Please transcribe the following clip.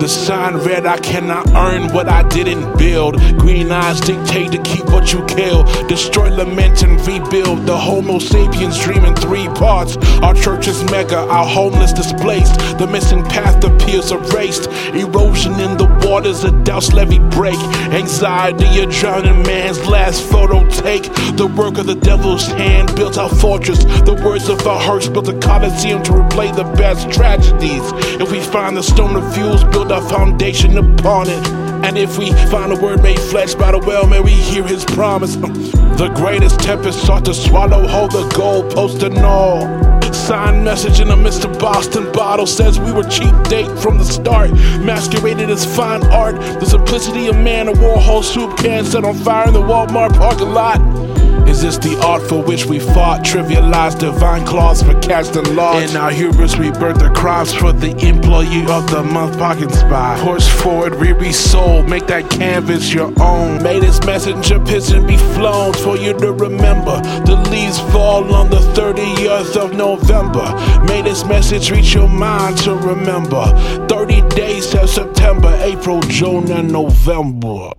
The sign read, I cannot earn what I didn't build. Green eyes dictate to keep what you kill. Destroy, lament, and rebuild. The Homo sapiens dream in three parts. Our church is mega, our homeless displaced. The missing path appears erased. Erosion in the waters, a douse levee break. Anxiety, a drowning man's last photo take. The work of the devil's hand built our fortress. The words of our hearts built a coliseum to replay the best tragedies. If we find the stone of fuse, build our foundation upon it. And if we find a word made flesh by the well, may we hear his promise. Uh, the greatest tempest sought to swallow whole the gold post and all. Signed message in a Mr. Boston bottle says we were cheap date from the start. Masqueraded as fine art. The simplicity of man, a Warhol soup can set on fire in the Walmart parking lot. Is this the art for which we fought? Trivialized divine clause for casting laws. In our hubris, we birth the crops for the employee of the month pocket spy. Push forward, re soul, make that canvas your own. May this messenger pigeon be flown for you to remember. The leaves fall on the 30th of November. May this message reach your mind to remember. 30 days of September, April, June, and November.